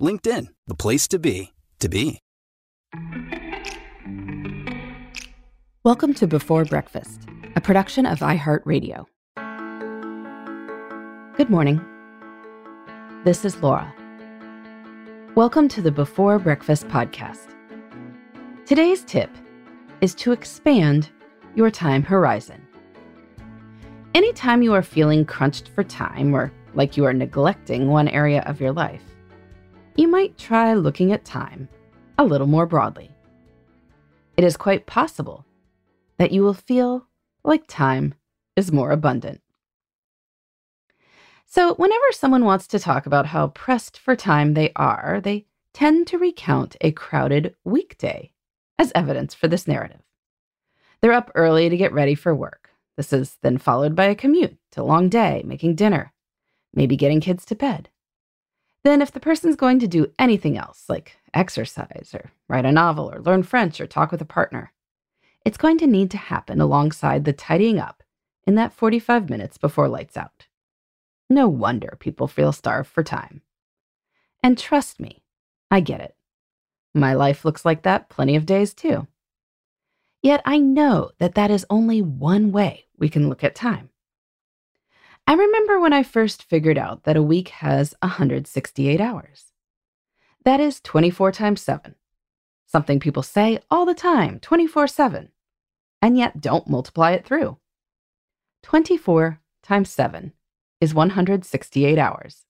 LinkedIn, the place to be, to be. Welcome to Before Breakfast, a production of iHeartRadio. Good morning. This is Laura. Welcome to the Before Breakfast podcast. Today's tip is to expand your time horizon. Anytime you are feeling crunched for time or like you are neglecting one area of your life, you might try looking at time a little more broadly. It is quite possible that you will feel like time is more abundant. So, whenever someone wants to talk about how pressed for time they are, they tend to recount a crowded weekday as evidence for this narrative. They're up early to get ready for work. This is then followed by a commute, a long day, making dinner, maybe getting kids to bed. Then, if the person's going to do anything else, like exercise or write a novel or learn French or talk with a partner, it's going to need to happen alongside the tidying up in that 45 minutes before lights out. No wonder people feel starved for time. And trust me, I get it. My life looks like that plenty of days too. Yet I know that that is only one way we can look at time. I remember when I first figured out that a week has 168 hours. That is 24 times 7, something people say all the time 24 7, and yet don't multiply it through. 24 times 7 is 168 hours.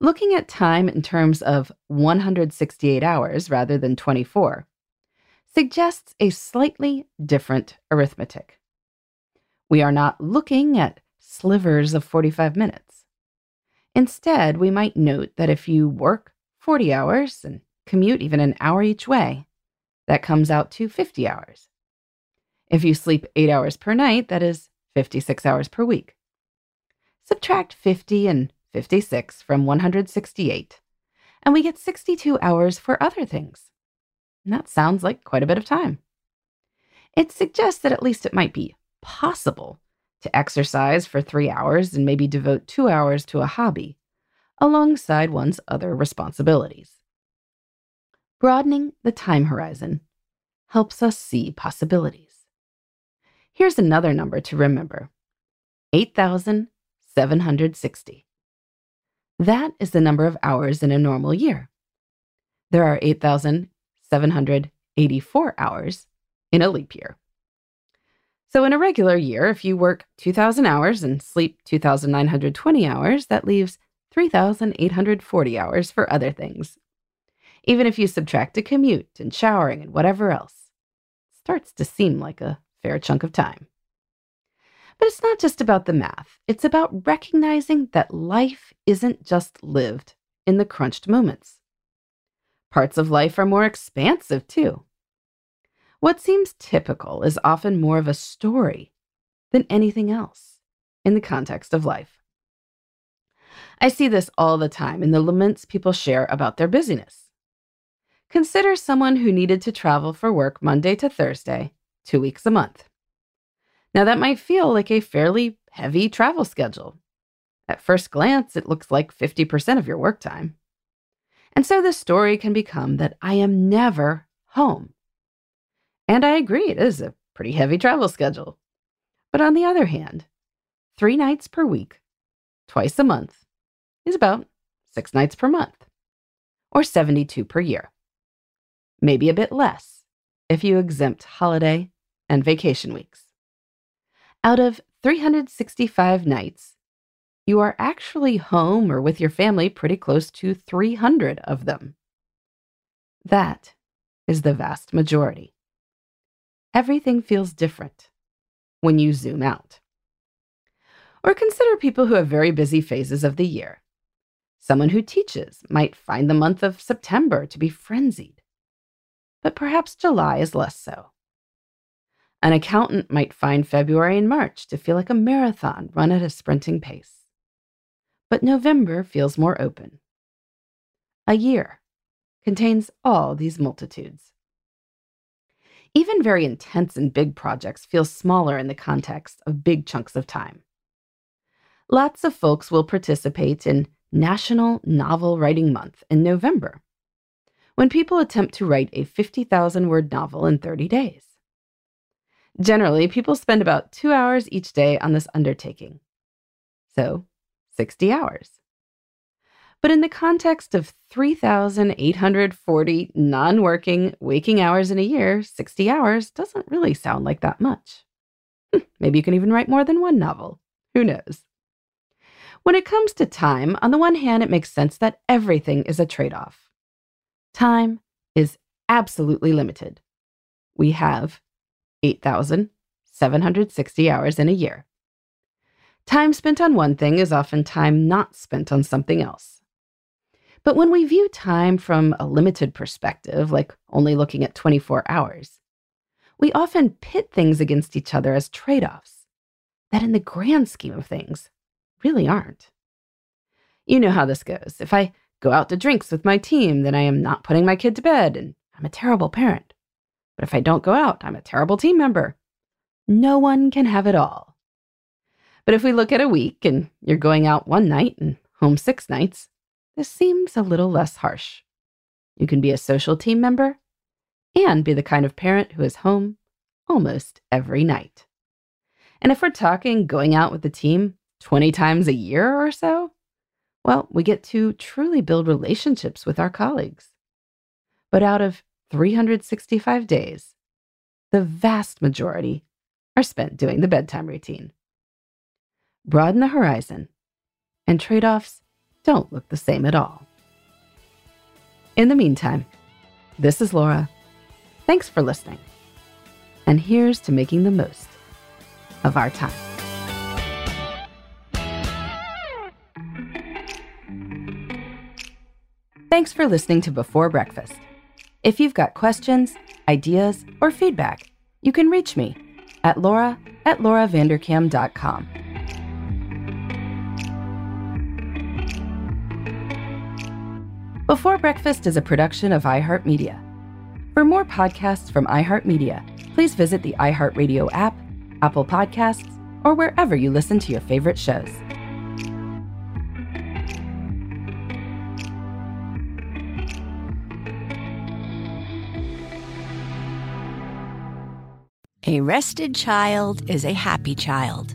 Looking at time in terms of 168 hours rather than 24 suggests a slightly different arithmetic. We are not looking at slivers of 45 minutes. Instead, we might note that if you work 40 hours and commute even an hour each way, that comes out to 50 hours. If you sleep 8 hours per night, that is 56 hours per week. Subtract 50 and 56 from 168, and we get 62 hours for other things. And that sounds like quite a bit of time. It suggests that at least it might be possible to exercise for three hours and maybe devote two hours to a hobby, alongside one's other responsibilities. Broadening the time horizon helps us see possibilities. Here's another number to remember 8,760. That is the number of hours in a normal year. There are 8,784 hours in a leap year. So, in a regular year, if you work 2,000 hours and sleep 2,920 hours, that leaves 3,840 hours for other things. Even if you subtract a commute and showering and whatever else, starts to seem like a fair chunk of time. But it's not just about the math, it's about recognizing that life isn't just lived in the crunched moments. Parts of life are more expansive, too. What seems typical is often more of a story than anything else in the context of life. I see this all the time in the laments people share about their busyness. Consider someone who needed to travel for work Monday to Thursday, two weeks a month. Now, that might feel like a fairly heavy travel schedule. At first glance, it looks like 50% of your work time. And so the story can become that I am never home. And I agree, it is a pretty heavy travel schedule. But on the other hand, three nights per week, twice a month, is about six nights per month, or 72 per year. maybe a bit less if you exempt holiday and vacation weeks. Out of 365 nights, you are actually home or with your family pretty close to 300 of them. That is the vast majority. Everything feels different when you zoom out. Or consider people who have very busy phases of the year. Someone who teaches might find the month of September to be frenzied, but perhaps July is less so. An accountant might find February and March to feel like a marathon run at a sprinting pace. But November feels more open. A year contains all these multitudes. Even very intense and big projects feel smaller in the context of big chunks of time. Lots of folks will participate in National Novel Writing Month in November, when people attempt to write a 50,000 word novel in 30 days. Generally, people spend about two hours each day on this undertaking. So, 60 hours. But in the context of 3,840 non working waking hours in a year, 60 hours doesn't really sound like that much. Hmm, maybe you can even write more than one novel. Who knows? When it comes to time, on the one hand, it makes sense that everything is a trade off. Time is absolutely limited. We have 8,760 hours in a year. Time spent on one thing is often time not spent on something else. But when we view time from a limited perspective, like only looking at 24 hours, we often pit things against each other as trade offs that, in the grand scheme of things, really aren't. You know how this goes. If I go out to drinks with my team, then I am not putting my kid to bed, and I'm a terrible parent. But if I don't go out, I'm a terrible team member. No one can have it all. But if we look at a week and you're going out one night and home six nights, this seems a little less harsh. You can be a social team member and be the kind of parent who is home almost every night. And if we're talking going out with the team 20 times a year or so, well, we get to truly build relationships with our colleagues. But out of 365 days, the vast majority are spent doing the bedtime routine. Broaden the horizon, and trade offs don't look the same at all. In the meantime, this is Laura. Thanks for listening. And here's to making the most of our time. Thanks for listening to Before Breakfast. If you've got questions, ideas, or feedback, you can reach me at laura at lauravanderkam.com. Before Breakfast is a production of iHeartMedia. For more podcasts from iHeartMedia, please visit the iHeartRadio app, Apple Podcasts, or wherever you listen to your favorite shows. A rested child is a happy child.